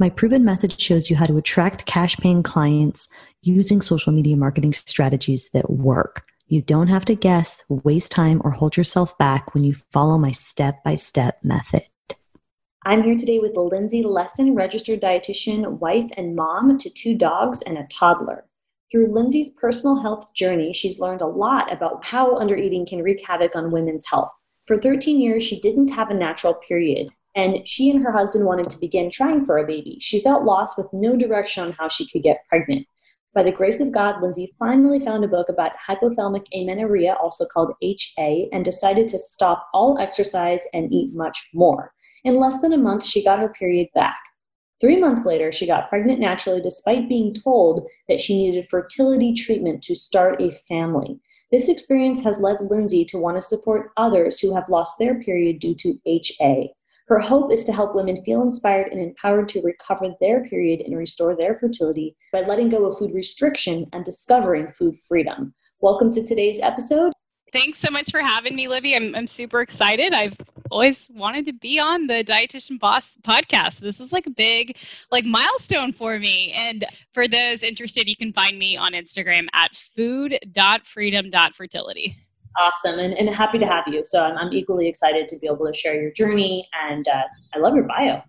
My proven method shows you how to attract cash paying clients using social media marketing strategies that work. You don't have to guess, waste time, or hold yourself back when you follow my step by step method. I'm here today with Lindsey Lusson, registered dietitian, wife, and mom to two dogs and a toddler. Through Lindsey's personal health journey, she's learned a lot about how undereating can wreak havoc on women's health. For 13 years, she didn't have a natural period, and she and her husband wanted to begin trying for a baby. She felt lost with no direction on how she could get pregnant. By the grace of God, Lindsey finally found a book about hypothalamic amenorrhea, also called HA, and decided to stop all exercise and eat much more. In less than a month, she got her period back. Three months later, she got pregnant naturally despite being told that she needed fertility treatment to start a family. This experience has led Lindsey to want to support others who have lost their period due to HA. Her hope is to help women feel inspired and empowered to recover their period and restore their fertility by letting go of food restriction and discovering food freedom. Welcome to today's episode. Thanks so much for having me, Libby. I'm, I'm super excited. I've always wanted to be on the Dietitian Boss podcast. This is like a big like milestone for me. And for those interested, you can find me on Instagram at food.freedom.fertility. Awesome. And, and happy to have you. So I'm, I'm equally excited to be able to share your journey. And uh, I love your bio.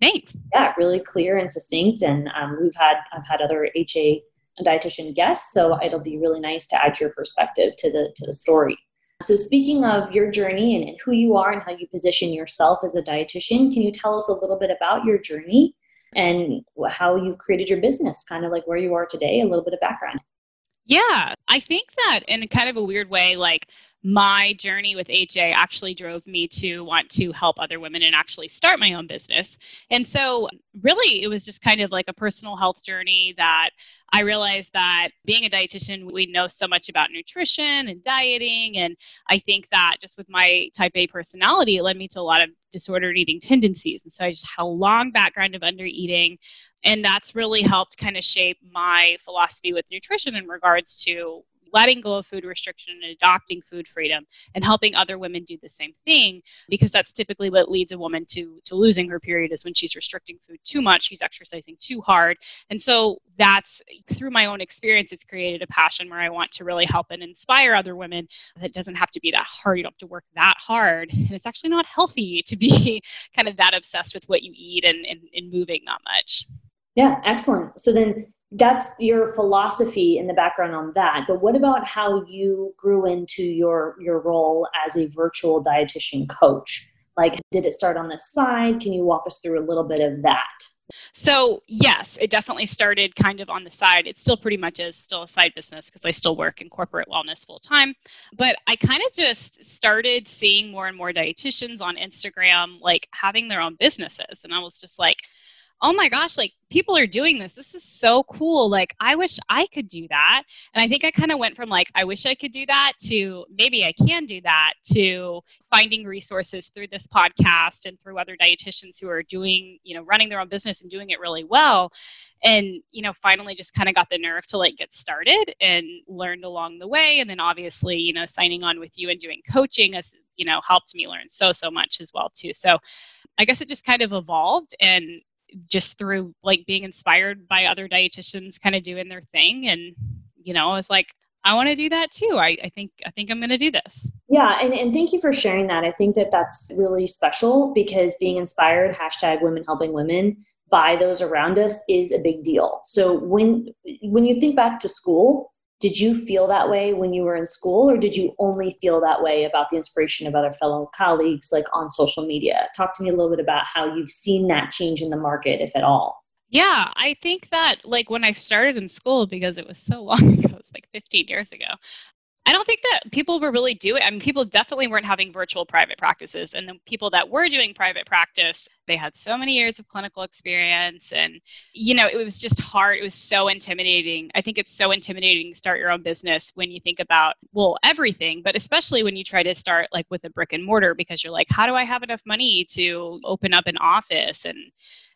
Thanks. Yeah, really clear and succinct. And um, we've had, I've had other HA dietitian guests. So it'll be really nice to add your perspective to the to the story. So speaking of your journey and, and who you are and how you position yourself as a dietitian, can you tell us a little bit about your journey and how you've created your business, kind of like where you are today, a little bit of background? Yeah, I think that in kind of a weird way, like my journey with HA actually drove me to want to help other women and actually start my own business. And so, really, it was just kind of like a personal health journey that I realized that being a dietitian, we know so much about nutrition and dieting. And I think that just with my type A personality, it led me to a lot of disordered eating tendencies. And so I just had a long background of under eating. And that's really helped kind of shape my philosophy with nutrition in regards to letting go of food restriction and adopting food freedom and helping other women do the same thing because that's typically what leads a woman to to losing her period is when she's restricting food too much she's exercising too hard. And so that's through my own experience it's created a passion where i want to really help and inspire other women. That doesn't have to be that hard you don't have to work that hard. And it's actually not healthy to be kind of that obsessed with what you eat and, and, and moving that much yeah excellent. So then that's your philosophy in the background on that but what about how you grew into your your role as a virtual dietitian coach? Like did it start on the side? Can you walk us through a little bit of that? So yes it definitely started kind of on the side. It still pretty much is still a side business because i still work in corporate wellness full time but i kind of just started seeing more and more dietitians on instagram like having their own businesses and i was just like oh my gosh, like people are doing this. This is so cool. Like, I wish I could do that. And I think I kind of went from like, I wish I could do that to maybe I can do that to finding resources through this podcast and through other dietitians who are doing, you know, running their own business and doing it really well. And, you know, finally just kind of got the nerve to like get started and learned along the way. And then obviously, you know, signing on with you and doing coaching has, you know, helped me learn so, so much as well, too. So, I guess it just kind of evolved and just through like being inspired by other dietitians kind of doing their thing and you know i was like i want to do that too. I, I think i think i'm going to do this. Yeah and, and thank you for sharing that. I think that that's really special because being inspired hashtag women helping women by those around us is a big deal. So when when you think back to school did you feel that way when you were in school or did you only feel that way about the inspiration of other fellow colleagues like on social media? Talk to me a little bit about how you've seen that change in the market if at all. Yeah i think that like when i started in school because it was so long ago it was like 15 years ago I don't think that people were really doing. I mean, people definitely weren't having virtual private practices, and the people that were doing private practice, they had so many years of clinical experience, and you know, it was just hard. It was so intimidating. I think it's so intimidating to start your own business when you think about well everything, but especially when you try to start like with a brick and mortar because you're like, how do I have enough money to open up an office and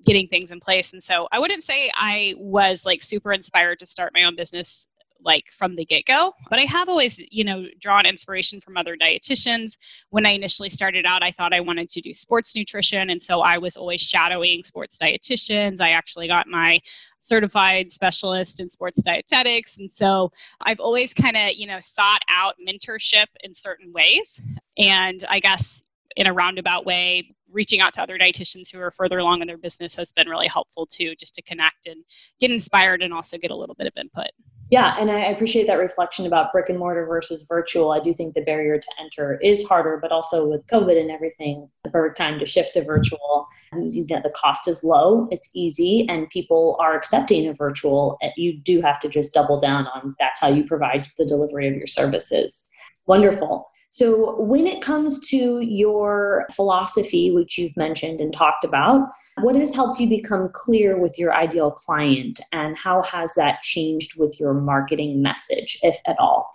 getting things in place? And so I wouldn't say I was like super inspired to start my own business like from the get go. But I have always, you know, drawn inspiration from other dietitians. When I initially started out, I thought I wanted to do sports nutrition. And so I was always shadowing sports dietitians. I actually got my certified specialist in sports dietetics. And so I've always kind of, you know, sought out mentorship in certain ways. And I guess in a roundabout way, reaching out to other dietitians who are further along in their business has been really helpful too, just to connect and get inspired and also get a little bit of input. Yeah, and I appreciate that reflection about brick and mortar versus virtual. I do think the barrier to enter is harder, but also with COVID and everything, the perfect time to shift to virtual. The cost is low, it's easy, and people are accepting a virtual. Uh, you do have to just double down on that's how you provide the delivery of your services. Wonderful. So, when it comes to your philosophy, which you've mentioned and talked about, what has helped you become clear with your ideal client, and how has that changed with your marketing message, if at all?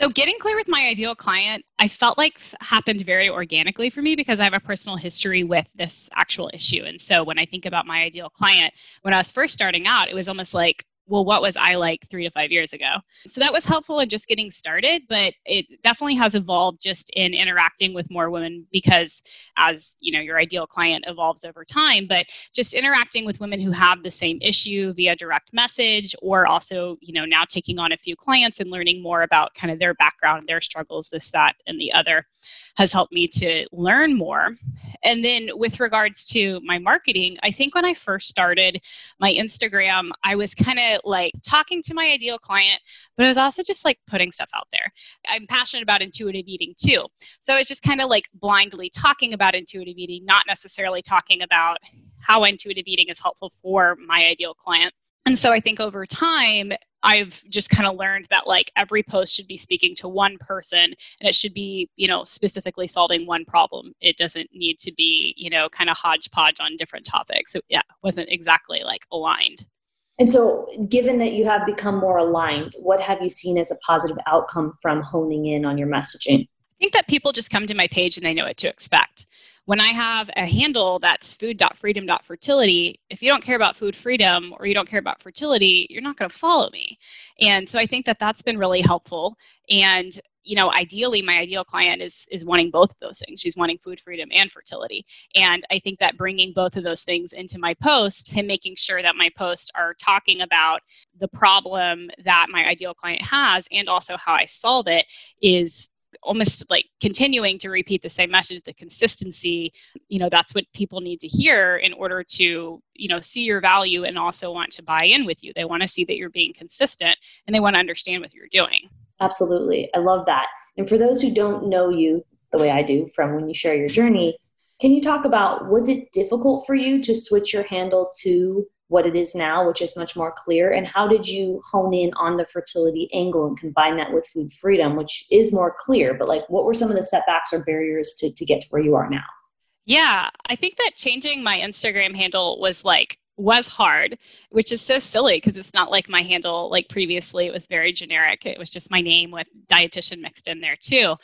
So, getting clear with my ideal client, I felt like happened very organically for me because I have a personal history with this actual issue. And so, when I think about my ideal client, when I was first starting out, it was almost like well, what was I like three to five years ago? So that was helpful in just getting started, but it definitely has evolved just in interacting with more women because as you know, your ideal client evolves over time, but just interacting with women who have the same issue via direct message or also, you know, now taking on a few clients and learning more about kind of their background, their struggles, this, that, and the other has helped me to learn more. And then with regards to my marketing, I think when I first started my Instagram, I was kind of like talking to my ideal client, but I was also just like putting stuff out there. I'm passionate about intuitive eating too. So it's just kind of like blindly talking about intuitive eating, not necessarily talking about how intuitive eating is helpful for my ideal client. And so I think over time, I've just kind of learned that like every post should be speaking to one person and it should be, you know, specifically solving one problem. It doesn't need to be, you know, kind of hodgepodge on different topics. It, yeah, wasn't exactly like aligned. And so, given that you have become more aligned, what have you seen as a positive outcome from honing in on your messaging? I think that people just come to my page and they know what to expect when I have a handle that's food.freedom.fertility, if you don't care about food freedom or you don't care about fertility, you're not going to follow me. And so I think that that's been really helpful. And you know ideally my ideal client is is wanting both of those things. She's wanting food freedom and fertility. And i think that bringing both of those things into my post and making sure that my posts are talking about the problem that my ideal client has and also how i solve it is almost like continuing to repeat the same message the consistency. You know that's what people need to hear in order to you know see your value and also want to buy in with you. They want to see that you're being consistent and they want to understand what you're doing absolutely i love that and for those who don't know you the way i do from when you share your journey can you talk about was it difficult for you to switch your handle to what it is now, which is much more clear? And how did you hone in on the fertility angle and combine that with food freedom, which is more clear? But like, what were some of the setbacks or barriers to, to get to where you are now? Yeah, I think that changing my Instagram handle was like was hard, which is so silly because it's not like my handle like previously. It was very generic. It was just my name with dietitian mixed in there too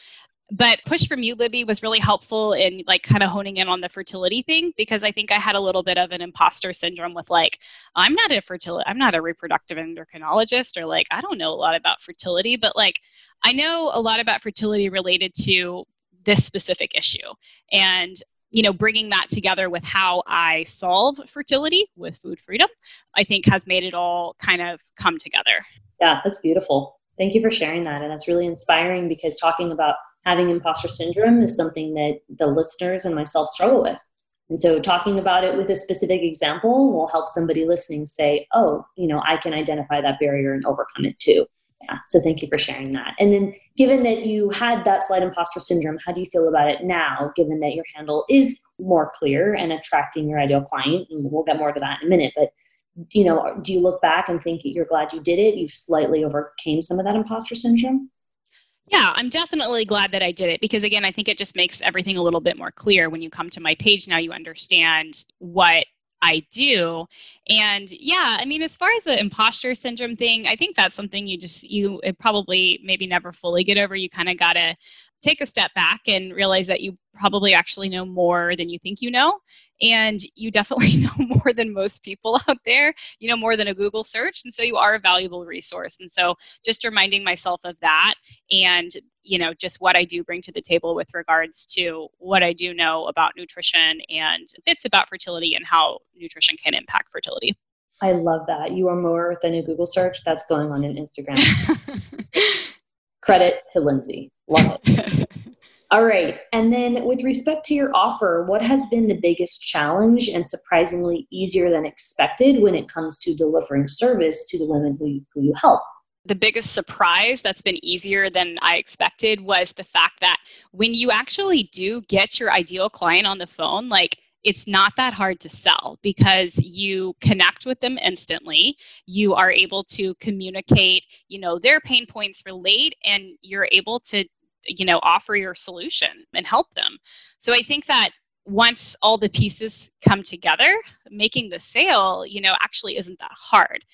but push from you libby was really helpful in like kind of honing in on the fertility thing because i think i had a little bit of an imposter syndrome with like i'm not a fertility i'm not a reproductive endocrinologist or like i don't know a lot about fertility but like i know a lot about fertility related to this specific issue and you know bringing that together with how i solve fertility with food freedom i think has made it all kind of come together yeah that's beautiful thank you for sharing that and that's really inspiring because talking about having imposter syndrome is something that the listeners and myself struggle with. And so talking about it with a specific example will help somebody listening say, oh, you know, I can identify that barrier and overcome it too. Yeah. So thank you for sharing that. And then given that you had that slight imposter syndrome, how do you feel about it now, given that your handle is more clear and attracting your ideal client? And we'll get more to that in a minute. But you know, do you look back and think you're glad you did it? You've slightly overcame some of that imposter syndrome? Yeah, I'm definitely glad that I did it because, again, I think it just makes everything a little bit more clear. When you come to my page now, you understand what I do. And yeah, I mean, as far as the imposter syndrome thing, I think that's something you just, you probably maybe never fully get over. You kind of got to take a step back and realize that you probably actually know more than you think you know. And you definitely know more than most people out there. You know more than a Google search. And so you are a valuable resource. And so just reminding myself of that and, you know, just what I do bring to the table with regards to what I do know about nutrition and bits about fertility and how nutrition can impact fertility. I love that. You are more than a Google search. That's going on an Instagram. Credit to Lindsey. Love it. All right. And then with respect to your offer, what has been the biggest challenge and surprisingly easier than expected when it comes to delivering service to the women who you, who you help? The biggest surprise that's been easier than I expected was the fact that when you actually do get your ideal client on the phone, like it's not that hard to sell because you connect with them instantly. You are able to communicate you know their pain points relate and you're able to you know offer your solution and help them. So i think that once all the pieces come together making the sale you know actually isn't that hard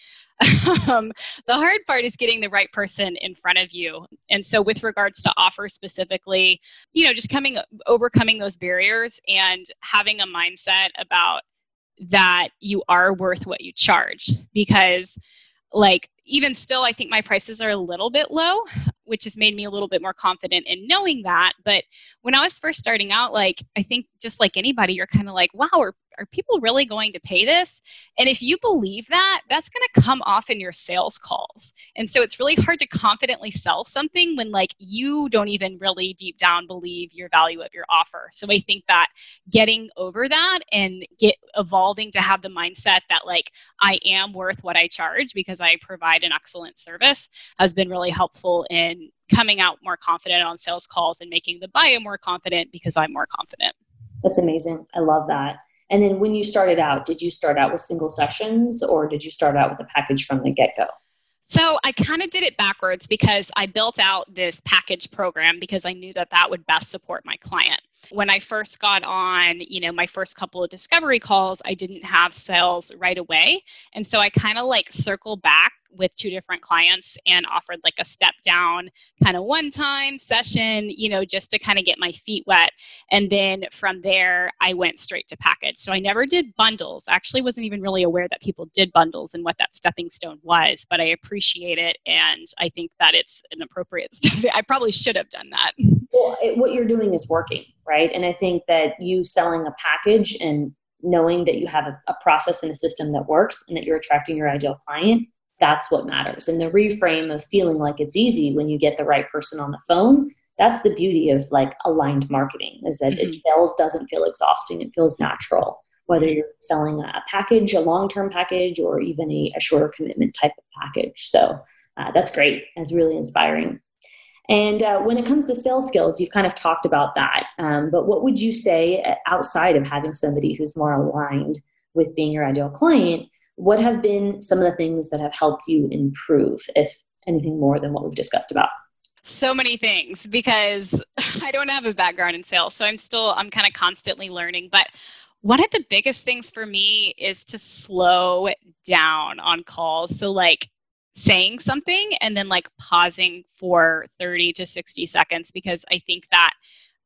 um, the hard part is getting the right person in front of you. And so with regards to offer specifically you know just coming overcoming those barriers and having a mindset about that you are worth what you charge. Because like even still i think my prices are a little bit low which has made me a little bit more confident in knowing that. But when i was first starting out like i think just like anybody you're kind of like wow are, are people really going to pay this? And if you believe that that's going to come off in your sales calls. And so it's really hard to confidently sell something when like you don't even really deep down believe your value of your offer. So i think that getting over that and get evolving to have the mindset that like i am worth what i charge because i provide an excellent service has been really helpful in coming out more confident on sales calls and making the buyer more confident because i'm more confident. That's amazing. I love that and then when you started out, did you start out with single sessions or did you start out with a package from the get go? So I kind of did it backwards because I built out this package program because I knew that that would best support my client. When I first got on, you know, my first couple of discovery calls, I didn't have sales right away. And so I kind of like circle back with two different clients and offered like a step down kind of one time session, you know, just to kind of get my feet wet. And then from there, I went straight to package. So I never did bundles. Actually, wasn't even really aware that people did bundles and what that stepping stone was, but I appreciate it. And I think that it's an appropriate step. I probably should have done that. Well, it, what you're doing is working, right? And I think that you selling a package and knowing that you have a, a process and a system that works and that you're attracting your ideal client that's what matters. And the reframe of feeling like it's easy when you get the right person on the phone, that's the beauty of like aligned marketing is that mm-hmm. it sales doesn't feel exhausting, it feels natural. Whether you're selling a package, a long term package, or even a, a, shorter commitment type of package. So uh, that's great. That's really inspiring. And uh, when it comes to sales skills, you've kind of talked about that. Um, but what would you say uh, outside of having somebody who's more aligned with being your ideal client? What have been some of the things that have helped you improve, if anything more than what we've discussed about? so many things because I don't have a background in sales. So I'm still, I'm kind of constantly learning. But one of the biggest things for me is to slow down on calls. So, like, saying something and then like pausing for 30 to 60 seconds because I think that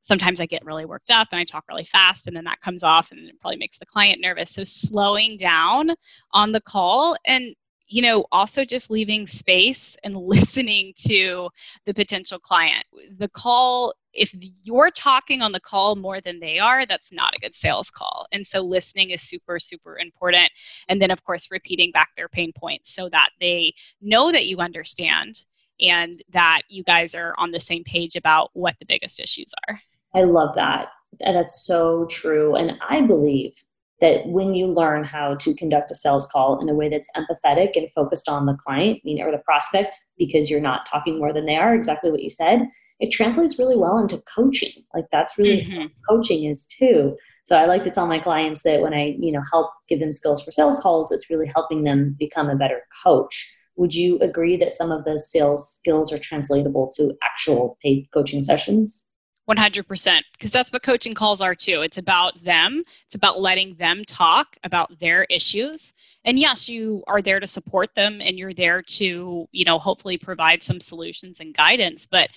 sometimes I get really worked up and I talk really fast and then that comes off and it probably makes the client nervous. So slowing down on the call and you know also just leaving space and listening to the potential client. The call if you're talking on the call more than they are, that's not a good sales call. And so listening is super, super important. And then, of course, repeating back their pain points so that they know that you understand and that you guys are on the same page about what the biggest issues are. I love that. That's so true. And I believe that when you learn how to conduct a sales call in a way that's empathetic and focused on the client or the prospect, because you're not talking more than they are, exactly what you said, it translates really well into coaching. Like that's really mm-hmm. coaching is too. So I like to tell my clients that when I, you know, help give them skills for sales calls, it's really helping them become a better coach would you agree that some of the sales skills are translatable to actual paid coaching sessions? 100% because that's what coaching calls are too. It's about them. It's about letting them talk about their issues. And yes you are there to support them and you're there to you know hopefully provide some solutions and guidance but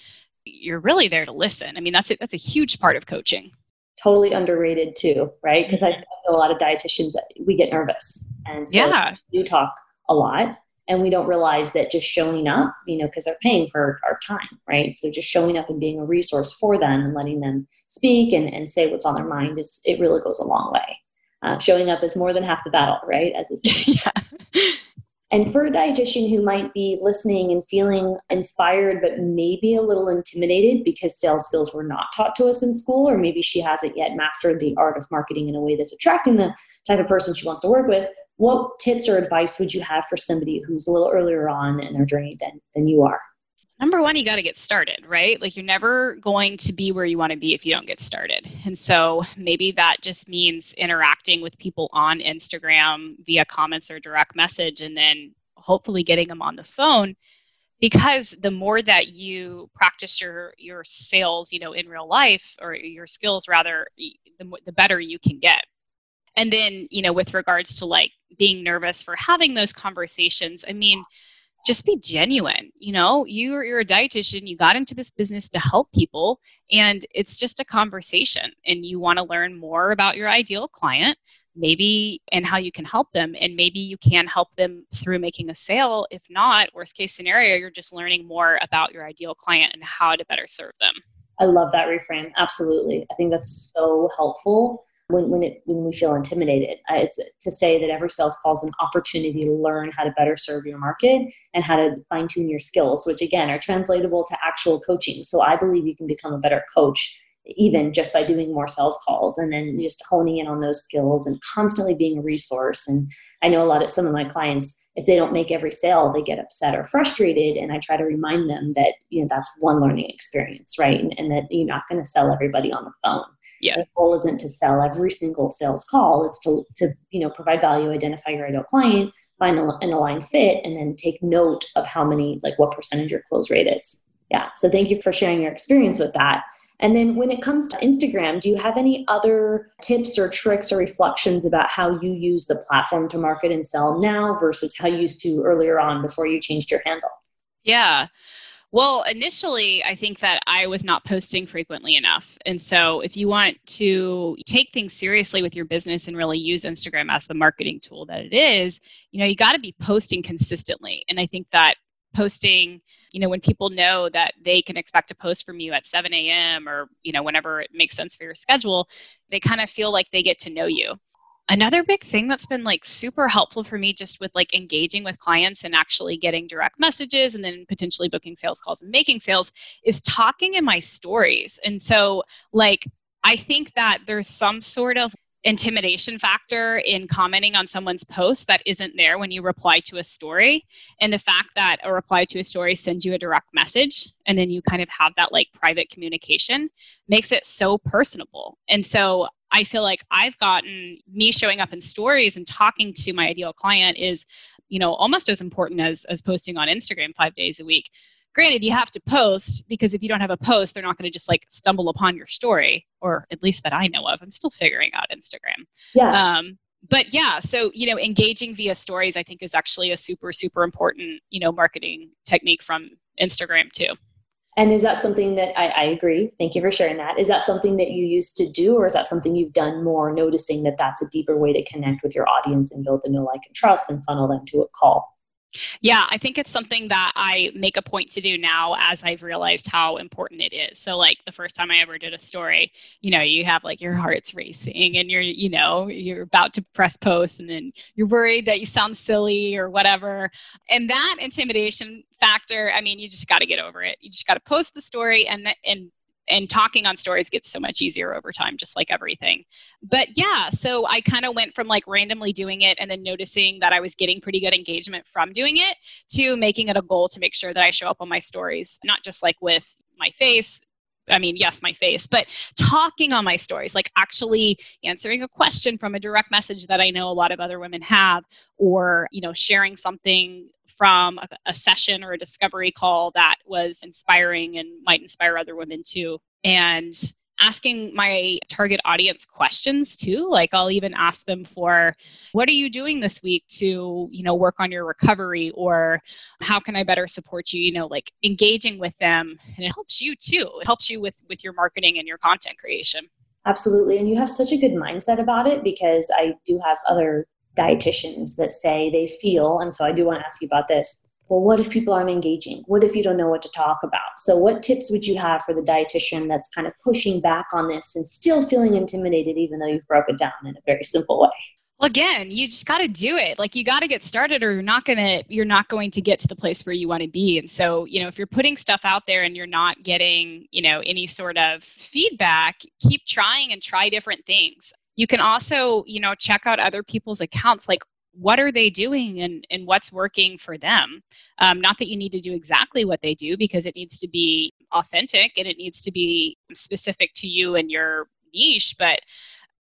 you're really there to listen. I mean that's a, that's a huge part of coaching. Totally underrated too right? Because i know a lot of dietitians we get nervous. And so yeah. you talk a lot and we don't realize that just showing up you know because they're paying for our time right? So just showing up and being a resource for them and letting them speak and, and say what's on their mind is it really goes a long way. Uh, showing up is more than half the battle right as this yeah. and for a dietitian who might be listening and feeling inspired but maybe a little intimidated because sales skills were not taught to us in school or maybe she hasn't yet mastered the art of marketing in a way that's attracting the type of person she wants to work with what tips or advice would you have for somebody who's a little earlier on in their journey than, than you are? Number one, you got to get started, right? Like you're never going to be where you want to be if you don't get started. And so maybe that just means interacting with people on Instagram via comments or direct message and then hopefully getting them on the phone because the more that you practice your your sales you know in real life or your skills rather the, the better you can get and then you know with regards to like being nervous for having those conversations i mean just be genuine you know? You're, you're a dietitian you got into this business to help people and it's just a conversation and you want to learn more about your ideal client maybe and how you can help them and maybe you can help them through making a sale. If not worst case scenario you're just learning more about your ideal client and how to better serve them. I love that reframe absolutely. I think that's so helpful when, when, it, when we feel intimidated. It's to say that every sales call is an opportunity to learn how to better serve your market and how to fine tune your skills, which again are translatable to actual coaching. So I believe you can become a better coach even just by doing more sales calls and then just honing in on those skills and constantly being a resource. And I know a lot of some of my clients, if they don't make every sale, they get upset or frustrated. And I try to remind them that, you know, that's one learning experience, right? And, and that you're not going to sell everybody on the phone. Yeah. The goal isn't to sell every single sales call. It's to, to you know, provide value, identify your ideal client, find an aligned fit, and then take note of how many, like what percentage your close rate is. Yeah. So thank you for sharing your experience with that. And then when it comes to Instagram, do you have any other tips or tricks or reflections about how you use the platform to market and sell now versus how you used to earlier on before you changed your handle? Yeah. Well, initially, I think that I was not posting frequently enough. And so, if you want to take things seriously with your business and really use Instagram as the marketing tool that it is, you know, you got to be posting consistently. And I think that posting, you know, when people know that they can expect a post from you at 7 a.m. or, you know, whenever it makes sense for your schedule, they kind of feel like they get to know you another big thing that's been like super helpful for me just with like engaging with clients and actually getting direct messages and then potentially booking sales calls and making sales is talking in my stories. And so like i think that there's some sort of intimidation factor in commenting on someone's post that isn't there when you reply to a story. And the fact that a reply to a story sends you a direct message and then you kind of have that like private communication makes it so personable. And so I feel like I've gotten me showing up in stories and talking to my ideal client is, you know, almost as important as as posting on Instagram five days a week. Granted, you have to post because if you don't have a post, they're not going to just like stumble upon your story, or at least that I know of. I'm still figuring out Instagram. Yeah. Um, but yeah, so you know, engaging via stories, I think, is actually a super super important you know marketing technique from Instagram too. And is that something that I, I, agree? Thank you for sharing that. Is that something that you used to do, or is that something you've done more, noticing that that's a deeper way to connect with your audience and build the know, like, and trust and funnel them to a call? Yeah, I think it's something that I make a point to do now as I've realized how important it is. So like the first time I ever did a story, you know, you have like your heart's racing and you're, you know, you're about to press post and then you're worried that you sound silly or whatever. And that intimidation factor, I mean, you just got to get over it. You just got to post the story and and and talking on stories gets so much easier over time just like everything. But yeah so i kind of went from like randomly doing it and then noticing that i was getting pretty good engagement from doing it to making it a goal to make sure that i show up on my stories not just like with my face I mean, yes, my face, but talking on my stories, like actually answering a question from a direct message that I know a lot of other women have, or, you know, sharing something from a, a session or a discovery call that was inspiring and might inspire other women too. And asking my target audience questions too like i'll even ask them for what are you doing this week to you know work on your recovery? Or how can i better support you? You know like engaging with them and it helps you too. It helps you with with your marketing and your content creation. Absolutely. And you have such a good mindset about it because i do have other dietitians that say they feel and so i do want to ask you about this well, what if people aren't engaging? What if you don't know what to talk about? So, what tips would you have for the dietitian that's kind of pushing back on this and still feeling intimidated, even though you've broke it down in a very simple way? Well, again, you just got to do it. Like you got to get started, or you're not gonna you're not going to get to the place where you want to be. And so, you know, if you're putting stuff out there and you're not getting, you know, any sort of feedback, keep trying and try different things. You can also, you know, check out other people's accounts. Like what are they doing and, and what's working for them um, not that you need to do exactly what they do because it needs to be authentic and it needs to be specific to you and your niche but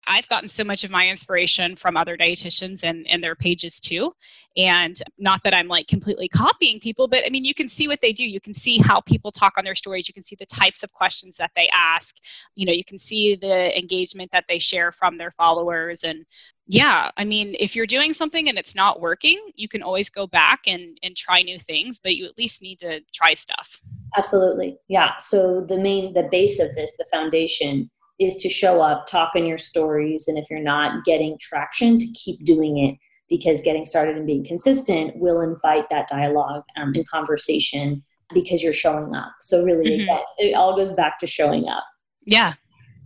I've gotten so much of my inspiration from other dietitians and, and their pages too. And not that I'm like completely copying people, but I mean, you can see what they do. You can see how people talk on their stories. You can see the types of questions that they ask. You know, you can see the engagement that they share from their followers. And yeah, I mean, if you're doing something and it's not working, you can always go back and, and try new things, but you at least need to try stuff. Absolutely. Yeah. So the main, the base of this, the foundation is to show up, talk in your stories, and if you're not getting traction, to keep doing it because getting started and being consistent will invite that dialogue um, and conversation because you're showing up. So really, mm-hmm. again, it all goes back to showing up. Yeah.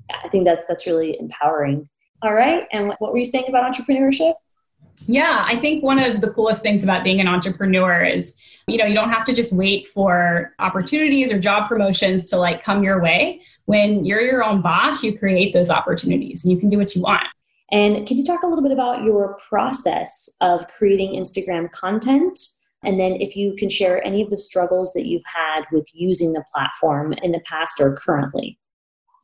yeah. I think that's that's really empowering. All right, and what were you saying about entrepreneurship? Yeah, I think one of the coolest things about being an entrepreneur is, you know, you don't have to just wait for opportunities or job promotions to like come your way. When you're your own boss, you create those opportunities and you can do what you want. And can you talk a little bit about your process of creating Instagram content? And then if you can share any of the struggles that you've had with using the platform in the past or currently.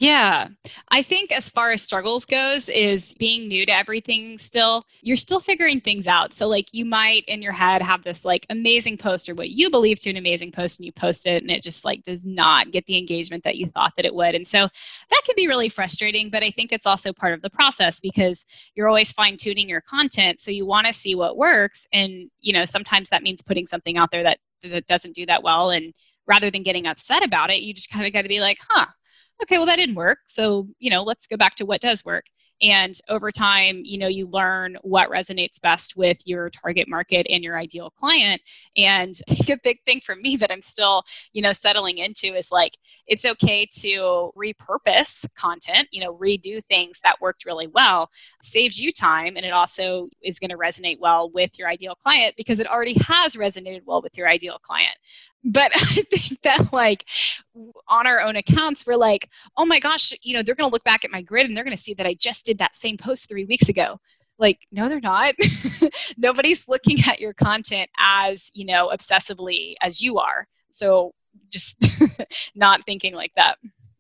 Yeah. I think as far as struggles goes is being new to everything still. You're still figuring things out. So like you might in your head have this like amazing post or what you believe to an amazing post and you post it and it just like does not get the engagement that you thought that it would. And so that can be really frustrating, but I think it's also part of the process because you're always fine tuning your content so you want to see what works and you know sometimes that means putting something out there that doesn't do that well and rather than getting upset about it, you just kind of got to be like, "Huh, okay, well, that didn't work. So, you know, let's go back to what does work. And over time you know you learn what resonates best with your target market and your ideal client. And a big thing for me that i'm still you know settling into is like it's okay to repurpose content you know redo things that worked really well saves you time and it also is going to resonate well with your ideal client because it already has resonated well with your ideal client but I think that like on our own accounts, we're like, oh my gosh, you know, they're going to look back at my grid and they're going to see that I just did that same post three weeks ago. Like, no, they're not. Nobody's looking at your content as, you know, obsessively as you are. So just not thinking like that.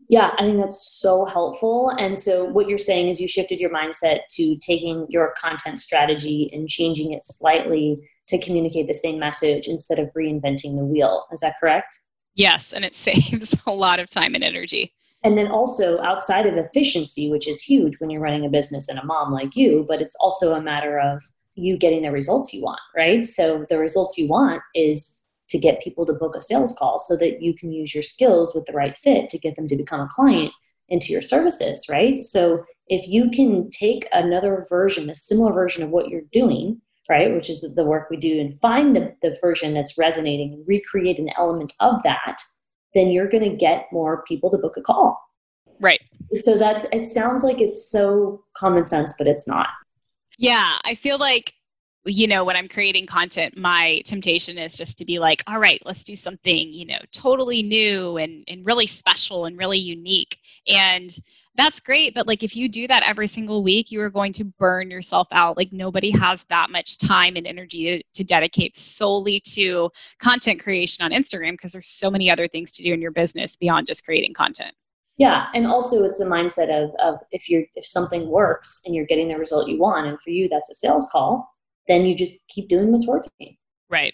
Yeah, I think that's so helpful. And so, what you're saying is you shifted your mindset to taking your content strategy and changing it slightly to communicate the same message instead of reinventing the wheel. Is that correct? Yes, and it saves a lot of time and energy. And then also outside of efficiency, which is huge when you're running a business and a mom like you, but it's also a matter of you getting the results you want, right? So the results you want is to get people to book a sales call so that you can use your skills with the right fit to get them to become a client into your services, right? So if you can take another version, a similar version of what you're doing, right, which is the work we do, and find the, the version that's resonating and recreate an element of that, then you're going to get more people to book a call. Right. So that's, it sounds like it's so common sense, but it's not. Yeah. I feel like you know, when I'm creating content, my temptation is just to be like, all right, let's do something, you know, totally new and, and really special and really unique. And that's great. But like, if you do that every single week, you are going to burn yourself out. Like, nobody has that much time and energy to, to dedicate solely to content creation on Instagram because there's so many other things to do in your business beyond just creating content. Yeah, and also it's the mindset of, of if you're if something works and you're getting the result you want, and for you that's a sales call, then you just keep doing what's working. Right.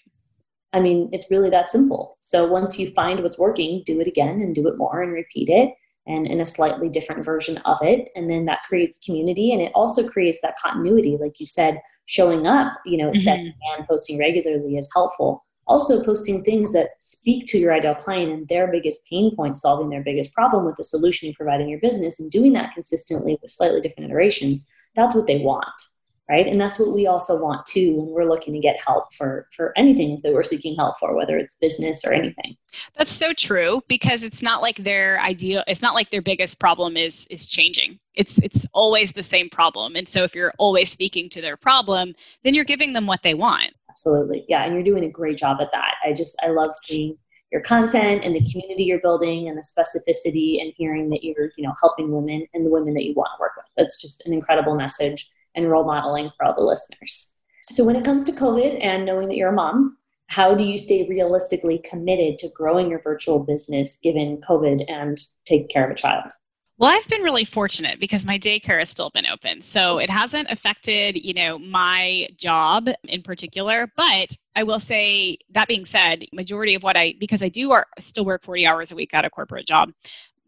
I mean, it's really that simple. So once you find what's working, do it again and do it more and repeat it and in a slightly different version of it. And then that creates community and it also creates that continuity. Like you said, showing up, you know, mm-hmm. setting and posting regularly is helpful. Also, posting things that speak to your ideal client and their biggest pain point, solving their biggest problem with the solution you provide in your business, and doing that consistently with slightly different iterations. That's what they want right? And that's what we also want too when we're looking to get help for for anything that we're seeking help for whether it's business or anything. That's so true because it's not like their ideal it's not like their biggest problem is is changing. It's it's always the same problem. And so if you're always speaking to their problem then you're giving them what they want. Absolutely. Yeah and you're doing a great job at that. I just i love seeing your content and the community you're building and the specificity and hearing that you're you know helping women and the women that you want to work with. That's just an incredible message and role modeling for all the listeners. So, when it comes to COVID and knowing that you're a mom, how do you stay realistically committed to growing your virtual business given COVID and taking care of a child? Well, I've been really fortunate because my daycare has still been open. So it hasn't affected, you know, my job in particular, but I will say that being said, majority of what I because I do are, still work 40 hours a week at a corporate job,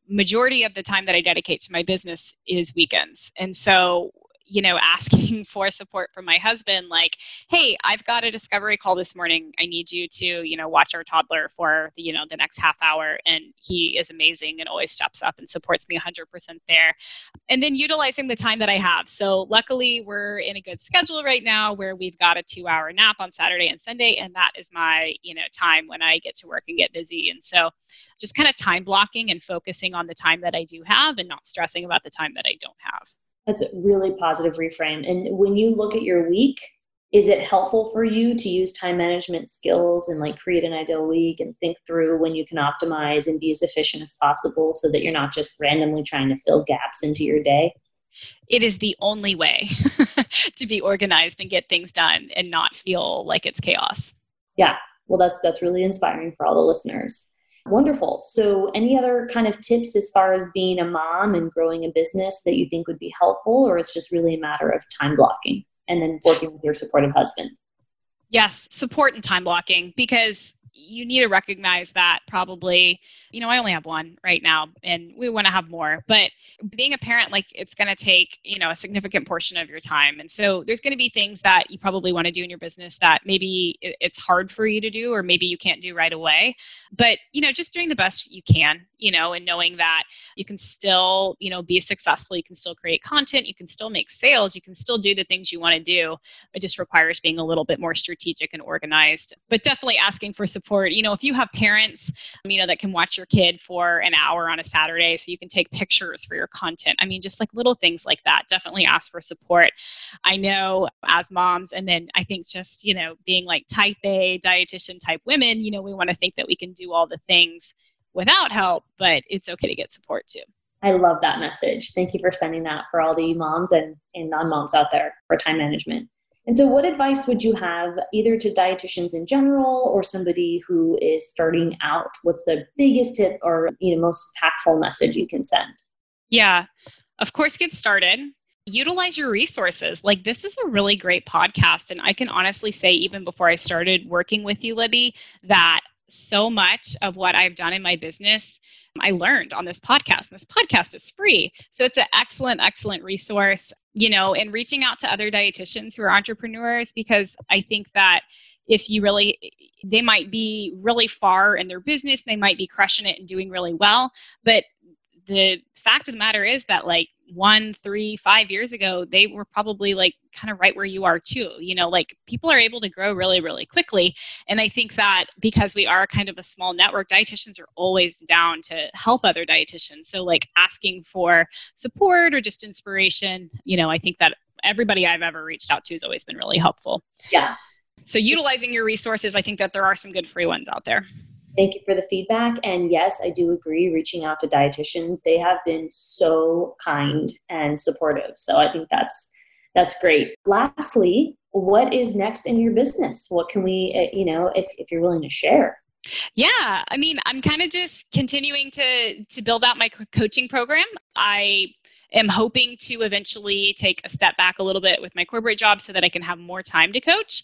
majority of the time that I dedicate to my business is weekends. And so you know, asking for support from my husband, like, hey, I've got a discovery call this morning. I need you to, you know, watch our toddler for, you know, the next half hour. And he is amazing and always steps up and supports me 100% there. And then utilizing the time that I have. So luckily, we're in a good schedule right now where we've got a two hour nap on Saturday and Sunday. And that is my, you know, time when I get to work and get busy. And so just kind of time blocking and focusing on the time that I do have and not stressing about the time that I don't have. That's a really positive reframe. And when you look at your week, is it helpful for you to use time management skills and like create an ideal week and think through when you can optimize and be as efficient as possible so that you're not just randomly trying to fill gaps into your day? It is the only way to be organized and get things done and not feel like it's chaos. Yeah. Well, that's that's really inspiring for all the listeners. Wonderful. So, any other kind of tips as far as being a mom and growing a business that you think would be helpful, or it's just really a matter of time blocking and then working with your supportive husband? Yes, support and time blocking because you need to recognize that probably you know i only have one right now and we want to have more but being a parent like it's going to take you know a significant portion of your time. And so there's going to be things that you probably want to do in your business that maybe it's hard for you to do or maybe you can't do right away. But you know just doing the best you can you know and knowing that you can still you know be successful. You can still create content. You can still make sales. You can still do the things you want to do. It just requires being a little bit more strategic and organized. But definitely asking for support support. You know, if you have parents, you know, that can watch your kid for an hour on a Saturday so you can take pictures for your content. I mean, just like little things like that. Definitely ask for support. I know as moms, and then I think just, you know, being like type A, dietitian type women, you know, we want to think that we can do all the things without help, but it's okay to get support too. I love that message. Thank you for sending that for all the moms and, and non moms out there for time management. And so, what advice would you have either to dietitians in general or somebody who is starting out? What's the biggest tip or you know most impactful message you can send? Yeah, of course, get started. Utilize your resources. Like this is a really great podcast, and I can honestly say, even before I started working with you, Libby, that so much of what I've done in my business, I learned on this podcast. And this podcast is free. So it's an excellent, excellent resource, you know, and reaching out to other dietitians who are entrepreneurs because I think that if you really, they might be really far in their business, they might be crushing it and doing really well. But the fact of the matter is that, like, one, three, five years ago, they were probably like kind of right where you are too. You know, like people are able to grow really, really quickly. And I think that because we are kind of a small network, dietitians are always down to help other dietitians. So, like asking for support or just inspiration, you know, I think that everybody I've ever reached out to has always been really helpful. Yeah. So, utilizing your resources, I think that there are some good free ones out there. Thank you for the feedback. And yes, I do agree, reaching out to dietitians, they have been so kind and supportive. So I think that's that's great. Lastly, what is next in your business? What can we, uh, you know, if, if you're willing to share? Yeah, I mean, I'm kind of just continuing to to build out my coaching program. I am hoping to eventually take a step back a little bit with my corporate job so that I can have more time to coach.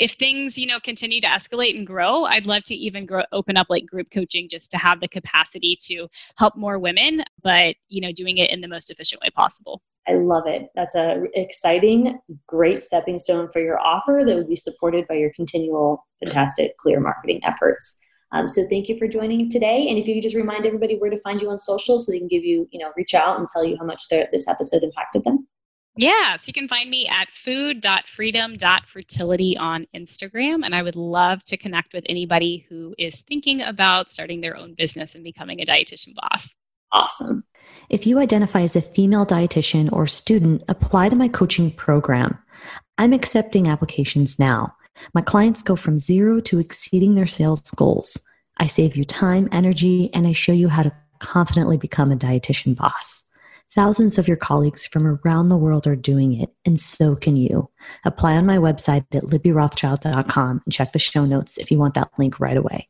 If things, you know, continue to escalate and grow, I'd love to even grow, open up like group coaching just to have the capacity to help more women, but, you know, doing it in the most efficient way possible. I love it. That's a exciting, great stepping stone for your offer that would be supported by your continual fantastic clear marketing efforts. Um, so thank you for joining today. And if you could just remind everybody where to find you on social so they can give you, you know, reach out and tell you how much this episode impacted them. Yeah, so you can find me at food.freedom.fertility on Instagram. And I would love to connect with anybody who is thinking about starting their own business and becoming a dietitian boss. Awesome. If you identify as a female dietitian or student, apply to my coaching program. I'm accepting applications now. My clients go from zero to exceeding their sales goals. I save you time, energy, and I show you how to confidently become a dietitian boss. Thousands of your colleagues from around the world are doing it, and so can you. Apply on my website at libbyrothschild.com and check the show notes if you want that link right away.